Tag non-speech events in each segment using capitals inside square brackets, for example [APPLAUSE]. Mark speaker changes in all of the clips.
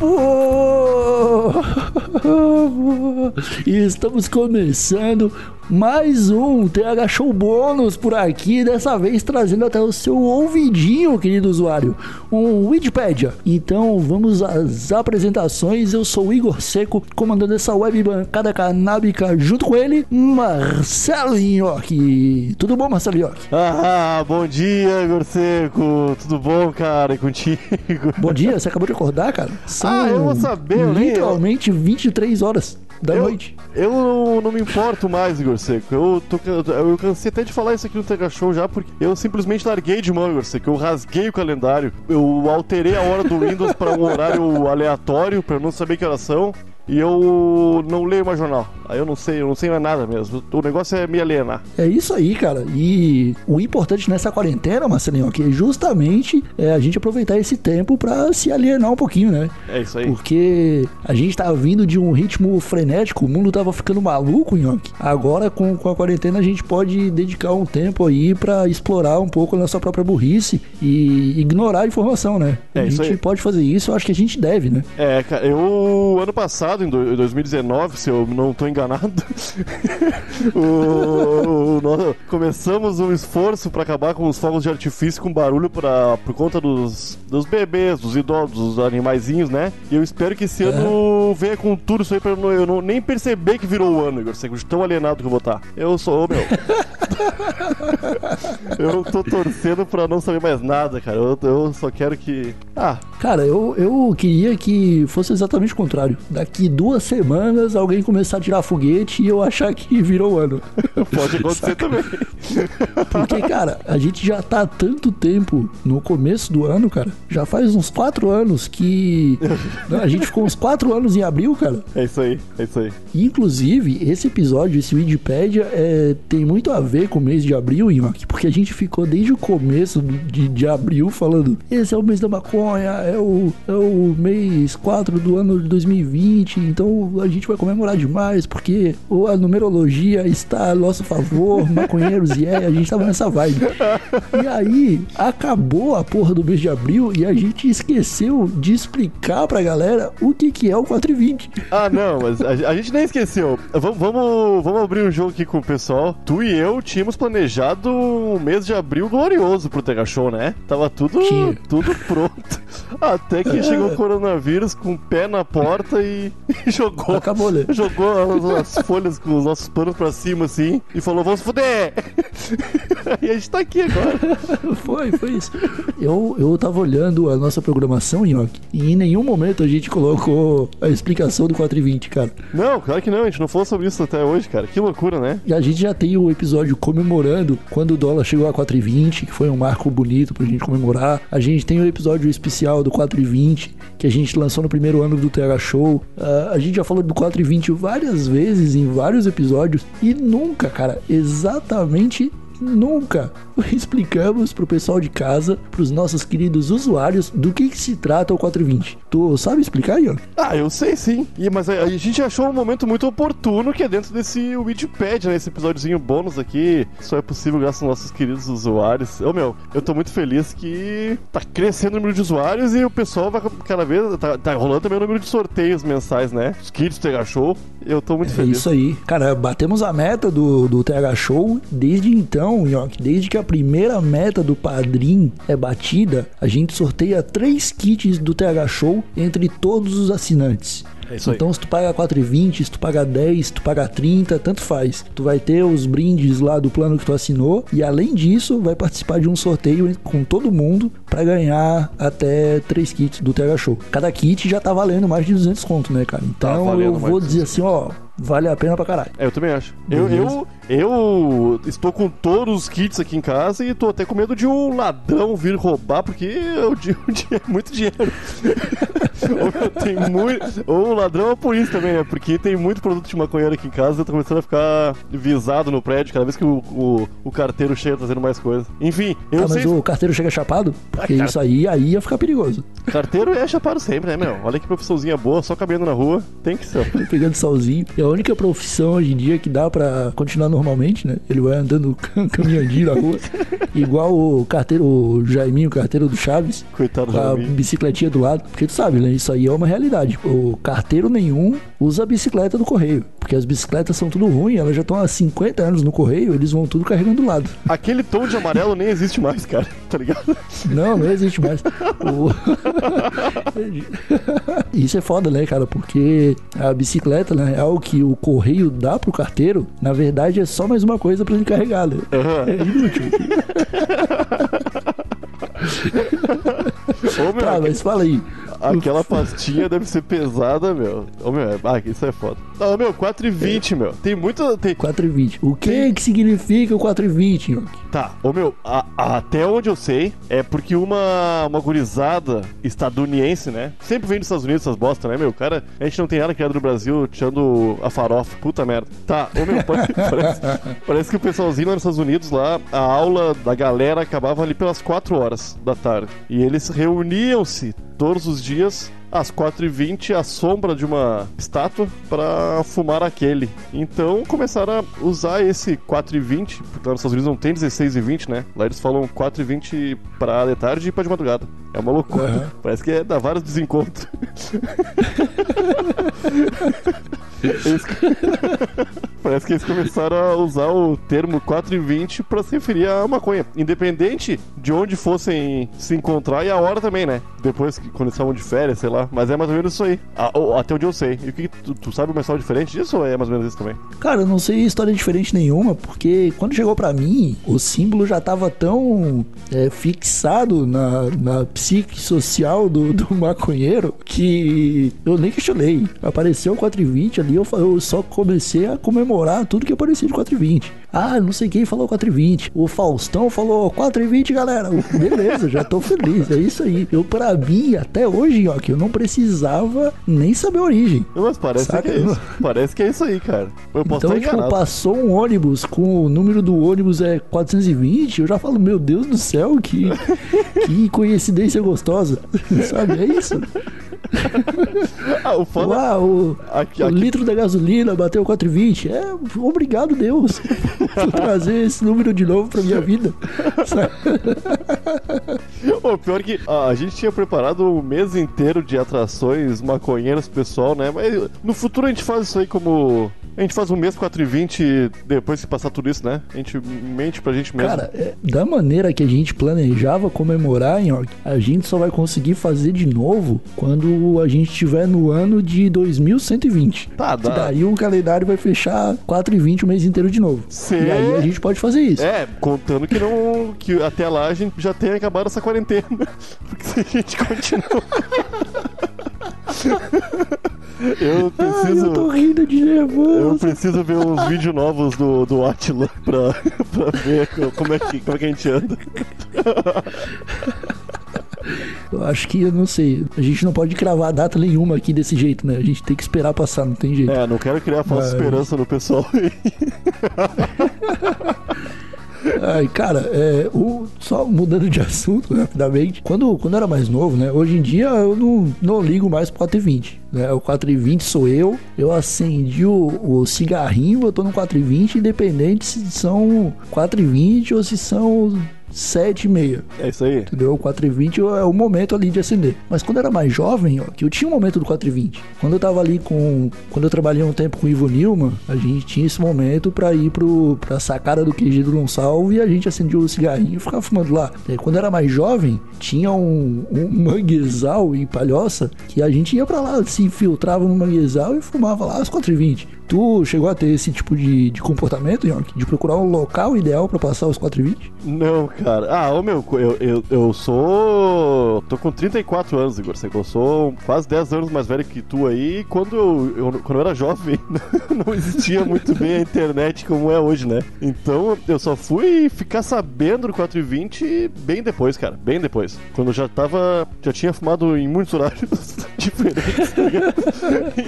Speaker 1: Meu povo! Estamos começando mais um TH Show bônus por aqui, dessa vez trazendo até o seu ouvidinho, querido usuário, um Wikipedia. Então vamos às apresentações. Eu sou o Igor Seco, comandando essa web bancada canábica junto com ele, Marcelo Nhoque. Tudo bom, Marcelo Nhoque?
Speaker 2: Ah, bom dia, Igor Seco. Tudo bom, cara? E contigo?
Speaker 1: Bom dia, você acabou de acordar, cara? São
Speaker 2: Ah, eu vou saber, eu
Speaker 1: literalmente 23 horas da
Speaker 2: eu,
Speaker 1: noite.
Speaker 2: eu não, não me importo mais, Igor Seco. Eu, tô, eu, cansei até de falar isso aqui no Tega Show já, porque eu simplesmente larguei de mão, Igor Seco. Eu rasguei o calendário. Eu alterei a hora do Windows para um horário aleatório, para eu não saber que horas são. E eu não leio mais jornal. Aí eu não sei, eu não sei mais nada mesmo. O negócio é me alienar.
Speaker 1: É isso aí, cara. E o importante nessa quarentena, Marcelinho, que é justamente é, a gente aproveitar esse tempo pra se alienar um pouquinho, né?
Speaker 2: É isso aí.
Speaker 1: Porque a gente tava vindo de um ritmo frenético, o mundo tava ficando maluco, Nhoque. Agora, com, com a quarentena, a gente pode dedicar um tempo aí pra explorar um pouco a nossa própria burrice e ignorar a informação, né?
Speaker 2: É
Speaker 1: a
Speaker 2: isso
Speaker 1: gente pode fazer isso, eu acho que a gente deve, né?
Speaker 2: É, cara, eu ano passado, em do- em 2019, se eu não tô enganado, [LAUGHS] o- o- nós começamos um esforço pra acabar com os fogos de artifício com barulho pra, por conta dos, dos bebês, dos idosos, dos animaizinhos, né? E eu espero que esse
Speaker 1: É.
Speaker 2: ano venha com tudo isso aí pra eu não, eu não nem perceber que virou o ano, Igor, tão alienado que eu vou estar. Eu sou, ô, meu. [LAUGHS] [LAUGHS] eu tô torcendo pra não saber mais nada, cara. Eu, eu só quero que. Ah,
Speaker 1: Cara, eu, eu queria que fosse exatamente o contrário. Daqui duas semanas alguém começar a tirar foguete e eu achar que virou ano. [LAUGHS]
Speaker 2: pode acontecer também.
Speaker 1: Porque, cara, a gente já tá há tanto tempo no começo do ano, cara. Já faz uns quatro anos que. [LAUGHS] Não, A gente ficou uns quatro anos em abril, cara.
Speaker 2: É isso aí, é isso aí.
Speaker 1: Inclusive, esse episódio, esse Wikipedia, é, tem muito a ver com o mês de abril, Nhoque, porque a gente ficou desde o começo de, de abril falando: esse é o mês da maconha, é o, é o mês 4 do ano de 2020, então a gente vai comemorar demais, porque a numerologia está a nosso favor, [LAUGHS] maconheiros e é, a gente tava nessa vibe. E aí, acabou a porra do mês de abril e a gente esqueceu de explicar pra galera o que, que é o 420.
Speaker 2: Ah, não, mas a, a gente nem esqueceu. Vamos, vamos, vamos abrir um jogo aqui com o pessoal. Tu e eu tínhamos planejado um mês de abril glorioso pro Tega Show, né? Tava tudo, tudo pronto. Até que chegou o coronavírus com o pé na porta e, e jogou.
Speaker 1: Acabou, né?
Speaker 2: Jogou as, as folhas com os nossos panos pra cima assim e falou: Vamos fuder! [LAUGHS] e a gente tá aqui agora.
Speaker 1: Foi, foi isso. Eu, eu tava olhando a nossa programação, Nhoque, e em nenhum momento a gente colocou a explicação do 420, cara.
Speaker 2: Não, claro que não, a gente não falou sobre isso até hoje, cara. Que loucura, né?
Speaker 1: E a gente já tem o episódio comemorando quando o dólar chegou a 4,20, que foi um marco bonito pra gente comemorar. A gente tem o episódio especial do 4,20, que a gente lançou no primeiro ano do TH Show. Ah, a gente já falou do 4,20 várias vezes em vários episódios e nunca, cara, exatamente nunca [LAUGHS] explicamos pro pessoal de casa, pros nossos queridos usuários, do que, que se trata o 420. Tu sabe explicar, Ian?
Speaker 2: Ah, eu sei sim. E, mas a, a gente achou um momento muito oportuno que é dentro desse Wikipedia, né? Esse episódiozinho bônus aqui. Só é possível graças aos nossos queridos usuários. Ô meu, eu tô muito feliz que tá crescendo o número de usuários e o pessoal vai cada vez. Tá, tá rolando também o número de sorteios mensais, né? Os kits Tega Show. Eu tô muito
Speaker 1: É
Speaker 2: feliz.
Speaker 1: isso aí. Cara, batemos a meta do, do TH Show. Desde então, Nhoque, desde que a primeira meta do Padrim é batida, a gente sorteia três kits do TH Show entre todos os assinantes.
Speaker 2: É.
Speaker 1: Então, se tu paga 4,20, se tu paga 10, se tu paga 30, tanto faz. Tu vai ter os brindes lá do plano que tu assinou e além disso, vai participar de um sorteio com todo mundo pra ganhar até 3 kits do TH Show. Cada kit já tá valendo mais de 200 conto, né, cara? Então,
Speaker 2: valendo
Speaker 1: eu vou dizer assim, ó, vale a pena pra caralho.
Speaker 2: É, eu também acho. Eu, eu, eu estou com todos os kits aqui em casa e tô até com medo de um ladrão vir roubar, porque dia [LAUGHS] é muito dinheiro. [LAUGHS] ou, tem muito, ou o ladrão é por isso também, né? Porque tem muito produto de maconheiro aqui em casa e eu tô começando a ficar visado no prédio cada vez que o, o, o carteiro chega trazendo mais coisa. Enfim, eu
Speaker 1: Ah,
Speaker 2: sei.
Speaker 1: mas o carteiro chega chapado? Porque
Speaker 2: Ah, cara.
Speaker 1: isso aí, aí ia ficar perigoso.
Speaker 2: Carteiro é chapado sempre, né, meu? Olha que profissãozinha boa, só cabendo na rua. Tem que ser. [LAUGHS]
Speaker 1: Pegando solzinho. E a única profissão hoje em dia que dá pra continuar normalmente, né? Ele vai andando [LAUGHS] caminhandinho na rua, igual o carteiro, o Jaiminho, o carteiro do Chaves,
Speaker 2: Coitado do
Speaker 1: a bicicletinha do lado. Porque tu sabe, né? Isso aí é uma realidade. O carteiro nenhum usa a bicicleta do correio. Porque as bicicletas são tudo ruim, elas já estão há 50 anos no correio, eles vão tudo carregando do lado.
Speaker 2: Aquele tom de amarelo nem existe mais, cara. Tá ligado?
Speaker 1: Não, não existe mais. O- [LAUGHS] [LAUGHS] Isso é foda, né, cara? Porque a bicicleta, né, é algo que o correio dá pro carteiro, na verdade é só mais uma coisa pra ele carregar, né?
Speaker 2: Aham.
Speaker 1: É inútil. [LAUGHS]
Speaker 2: Ô, meu,
Speaker 1: Tá, mas fala aí.
Speaker 2: Aquela pastinha deve ser pesada, meu. Ô, meu, é- ah, isso é foda. Não, meu, 4,20, meu. Tem muito. Tem...
Speaker 1: 4,20. O que que significa o 4,20, Nhoque?
Speaker 2: Tá, ô, meu, a- a- até onde eu sei, é porque uma, uma gurizada estadunidense, né? Sempre vem dos Estados Unidos essas bosta, né, meu? Cara, a gente não tem nada criado no Brasil tirando a farofa. Puta merda. Tá, ô, meu, pare- [LAUGHS] parece, parece que o pessoalzinho lá nos Estados Unidos, lá, a aula da galera acabava ali pelas 4 horas da tarde. E eles reuniam-se todos os dias às 4h20 à sombra de uma estátua para fumar aquele. Então começaram a usar esse 4h20, porque lá nos Estados Unidos não tem 16h20, né? Lá eles falam 4h20 para de tarde e para de madrugada. É uma loucura.
Speaker 1: Aham.
Speaker 2: Parece que é, dá vários desencontros. [LAUGHS] Eles- [LAUGHS] Parece que eles começaram a usar o termo 4 e 20 pra se referir à maconha. Independente de onde fossem se encontrar e a hora também, né? Depois, que- quando eles estavam de férias, sei lá. Mas é mais ou menos isso aí. Ah, até onde eu sei. E o que tu, tu sabe uma história diferente disso ou é mais ou menos isso também?
Speaker 1: Cara, eu não sei história diferente nenhuma, porque quando chegou pra mim, o símbolo já tava tão é, fixado na, na psique social do, do maconheiro que eu nem questionei. Apareceu o 420 ali, eu, eu só comecei a comemorar tudo que aparecia de 420. Ah, não sei quem falou 420. O Faustão falou 420, galera. Beleza, já tô feliz. É isso aí. Eu, pra mim, até hoje, ó, que eu não precisava nem saber a origem.
Speaker 2: Mas parece
Speaker 1: Saca?
Speaker 2: que é isso. Parece que é isso aí, cara. Eu posso
Speaker 1: Então, tipo, passou um ônibus com o número do ônibus é 420, eu já falo, meu Deus do céu, que, [LAUGHS] que coincidência gostosa. Sabe? É isso.
Speaker 2: Ah, o foda...
Speaker 1: Uau, o,
Speaker 2: Aqui,
Speaker 1: o
Speaker 2: aqui,
Speaker 1: litro da gasolina bateu 420. É, obrigado, Deus, trazer esse número de novo pra minha vida.
Speaker 2: O pior que a gente tinha preparado um mês inteiro de atrações maconheiras pessoal, né? Mas no futuro a gente faz isso aí como. A gente faz um mês 4 e 20 depois que passar tudo isso, né? A gente mente pra gente mesmo.
Speaker 1: Cara, é, da maneira que a gente planejava comemorar, Nhoque, a gente só vai conseguir fazer de novo quando a gente estiver no ano de 2120.
Speaker 2: Tá, dá.
Speaker 1: daí o calendário vai fechar 4 e 20 o mês inteiro de novo.
Speaker 2: Sim.
Speaker 1: E aí a gente pode fazer isso.
Speaker 2: É, contando que não. que até lá a gente já tenha acabado essa quarentena. [LAUGHS] Porque se a gente continuar. [LAUGHS] eu
Speaker 1: Ai,
Speaker 2: preciso.
Speaker 1: eu tô rindo de
Speaker 2: Eu
Speaker 1: nervoso.
Speaker 2: preciso ver uns vídeos novos do, do Atila pra, pra ver como é, que, como é que a gente anda.
Speaker 1: Eu acho que, eu não sei, a gente não pode cravar data nenhuma aqui desse jeito, né? A gente tem que esperar passar, não tem jeito.
Speaker 2: É, não quero criar falsa
Speaker 1: Mas-
Speaker 2: esperança no pessoal aí. [LAUGHS]
Speaker 1: Ai, cara, é, o, só mudando de assunto rapidamente. Quando, quando eu era mais novo, né? Hoje em dia eu não, não ligo mais pro 420. Né? O 420 sou eu. Eu acendi o, o cigarrinho, eu tô no 420, independente se são 420 ou se são 7 e meia.
Speaker 2: É isso aí.
Speaker 1: Entendeu? O 420 é o momento ali de acender. Mas quando eu era mais jovem, ó, que eu tinha um momento do 420. Quando eu tava ali com. Quando eu trabalhei um tempo com o Ivo Nilman, a gente tinha esse momento pra ir pro, pra sacada do QG do Gonçalves e a gente acendia o cigarrinho e ficava fumando lá. E quando eu era mais jovem, tinha um, um [LAUGHS] manguezal em Palhoça que a gente ia pra lá, se infiltrava no manguezal e fumava lá às 4h20. Tu chegou a ter esse tipo de, de comportamento, Yonk? De procurar um local ideal pra passar os 4h20?
Speaker 2: Não, cara. Ah, ô meu, eu, eu, eu sou. tô com 34 anos, Igor. Que eu sou quase 10 anos mais velho que tu aí. E quando eu, eu- quando eu era jovem, [LAUGHS] não existia muito bem a internet como é hoje, né? Então eu só fui ficar sabendo do 420 bem depois, cara. Bem depois. Quando eu já tava. Já tinha fumado em muitos horários [LAUGHS] diferentes, tá ligado?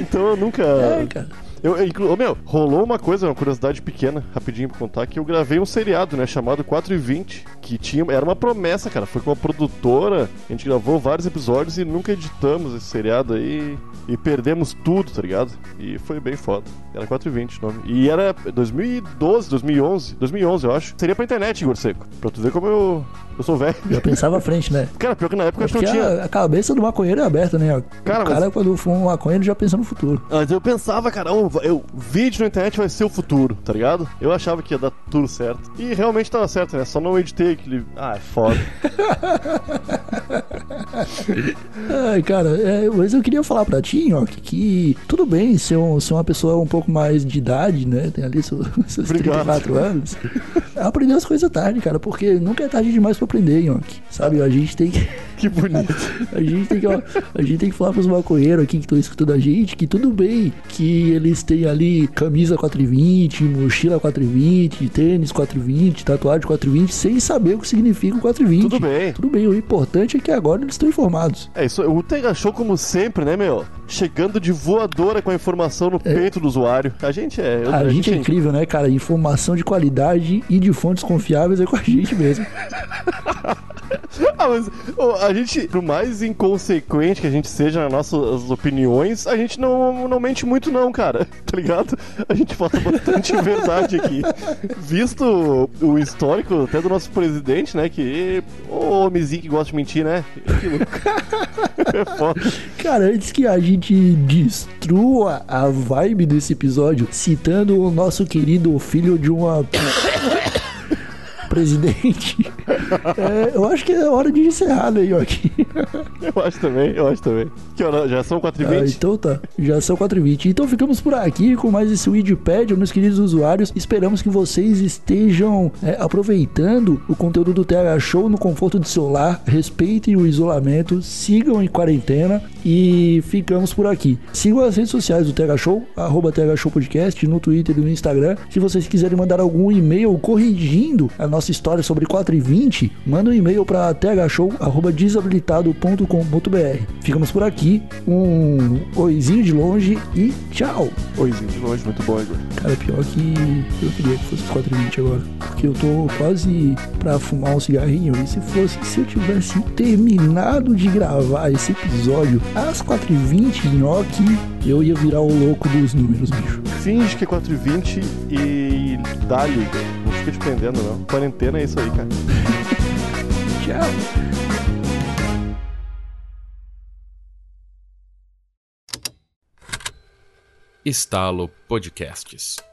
Speaker 2: Então eu nunca.
Speaker 1: É, cara.
Speaker 2: Eu, inclu... Ô, meu, rolou uma coisa, uma curiosidade pequena, rapidinho pra contar, que eu gravei um seriado, né, chamado 4 e 20, que tinha... Era uma promessa, cara. Foi com uma produtora, a gente gravou vários episódios e nunca editamos esse seriado aí. E perdemos tudo, tá ligado? E foi bem foda. Era 4 e 20 o nome. E era 2012, 2011. 2011, eu acho. Seria pra internet, Igor Seco. Pra tu ver como eu... Eu sou velho.
Speaker 1: Já pensava à frente, né?
Speaker 2: Cara, pior que na época
Speaker 1: É
Speaker 2: eu
Speaker 1: porque
Speaker 2: tinha...
Speaker 1: a, a cabeça do maconheiro é aberta, né?
Speaker 2: Cara,
Speaker 1: o cara,
Speaker 2: mas-
Speaker 1: quando fuma maconha, ele já pensa no futuro.
Speaker 2: Mas eu pensava, cara, oh, eu, vídeo na internet vai ser o futuro, tá ligado? Eu achava que ia dar tudo certo. E realmente tava certo, né? Só não editei aquele. Ah, é foda. [LAUGHS]
Speaker 1: Ai, cara, é, mas eu queria falar pra ti, ó, que, que tudo bem ser, um, ser uma pessoa um pouco mais de idade, né? Tem ali seus, [LAUGHS] seus
Speaker 2: Obrigado.
Speaker 1: 34 anos. Aprender as coisas tarde, cara, porque nunca é tarde demais pra aprender, Nhoque. Sabe, a gente tem que. [LAUGHS]
Speaker 2: que bonito.
Speaker 1: A gente tem que, ó, a gente tem que falar pros maconheiros aqui que estão escutando a gente que tudo bem que eles têm ali camisa 420, mochila 420, tênis 420, tatuagem 420, sem saber o que significa o 420.
Speaker 2: Tudo bem.
Speaker 1: Tudo bem, o importante é que agora eles estão informados.
Speaker 2: É isso, o Tega Show, como sempre, né, meu? Chegando de voadora com a informação no peito do usuário. A gente é. eu-
Speaker 1: A, gente é incrível, né, cara? Informação de qualidade e de fontes confiáveis é com a gente mesmo. [LAUGHS]
Speaker 2: Ah, mas ô, a gente, por mais inconsequente que a gente seja nas nossas opiniões, a gente não, não mente muito, não, cara. [LAUGHS] Tá ligado? A gente fala bastante [LAUGHS] verdade aqui. Visto o histórico até do nosso presidente, né? Que. Ô, homenzinho que gosta de mentir, né? Que louco. [LAUGHS] É foda.
Speaker 1: Cara, antes que a gente destrua a vibe desse episódio, citando o nosso querido filho de uma. [COUGHS] Presidente, É, eu acho que é hora de encerrar, né, Yoki? [LAUGHS]
Speaker 2: Eu acho também, eu acho também. Que hora? Já são 4h20?
Speaker 1: Ah, então tá, já são 4h20. Então ficamos por aqui com mais esse Wikipedia, meus queridos usuários. Esperamos que vocês estejam é, aproveitando o conteúdo do TH Show no conforto do celular. Respeitem o isolamento, sigam em quarentena e ficamos por aqui. Sigam as redes sociais do TH Show, arroba TH Show Podcast, no Twitter e no Instagram. Se vocês quiserem mandar algum e-mail corrigindo a nossa história sobre 4 e 20, manda um e-mail para thshow.desabilitado.com.br. Ficamos por aqui. Um oizinho de longe e tchau.
Speaker 2: Oizinho de longe, muito bom, Igor.
Speaker 1: Cara, pior que eu queria que fosse 4 e 20 agora. Porque eu tô quase pra fumar um cigarrinho. E se fosse, se eu tivesse terminado de gravar esse episódio às 4 e 20 nhoque, eu ia virar o louco dos números, bicho.
Speaker 2: Finge que é 4h20 e dá-lhe. Não fica te prendendo, não. Quarentena é isso aí, cara.
Speaker 1: Tchau.
Speaker 3: Estalo Podcasts.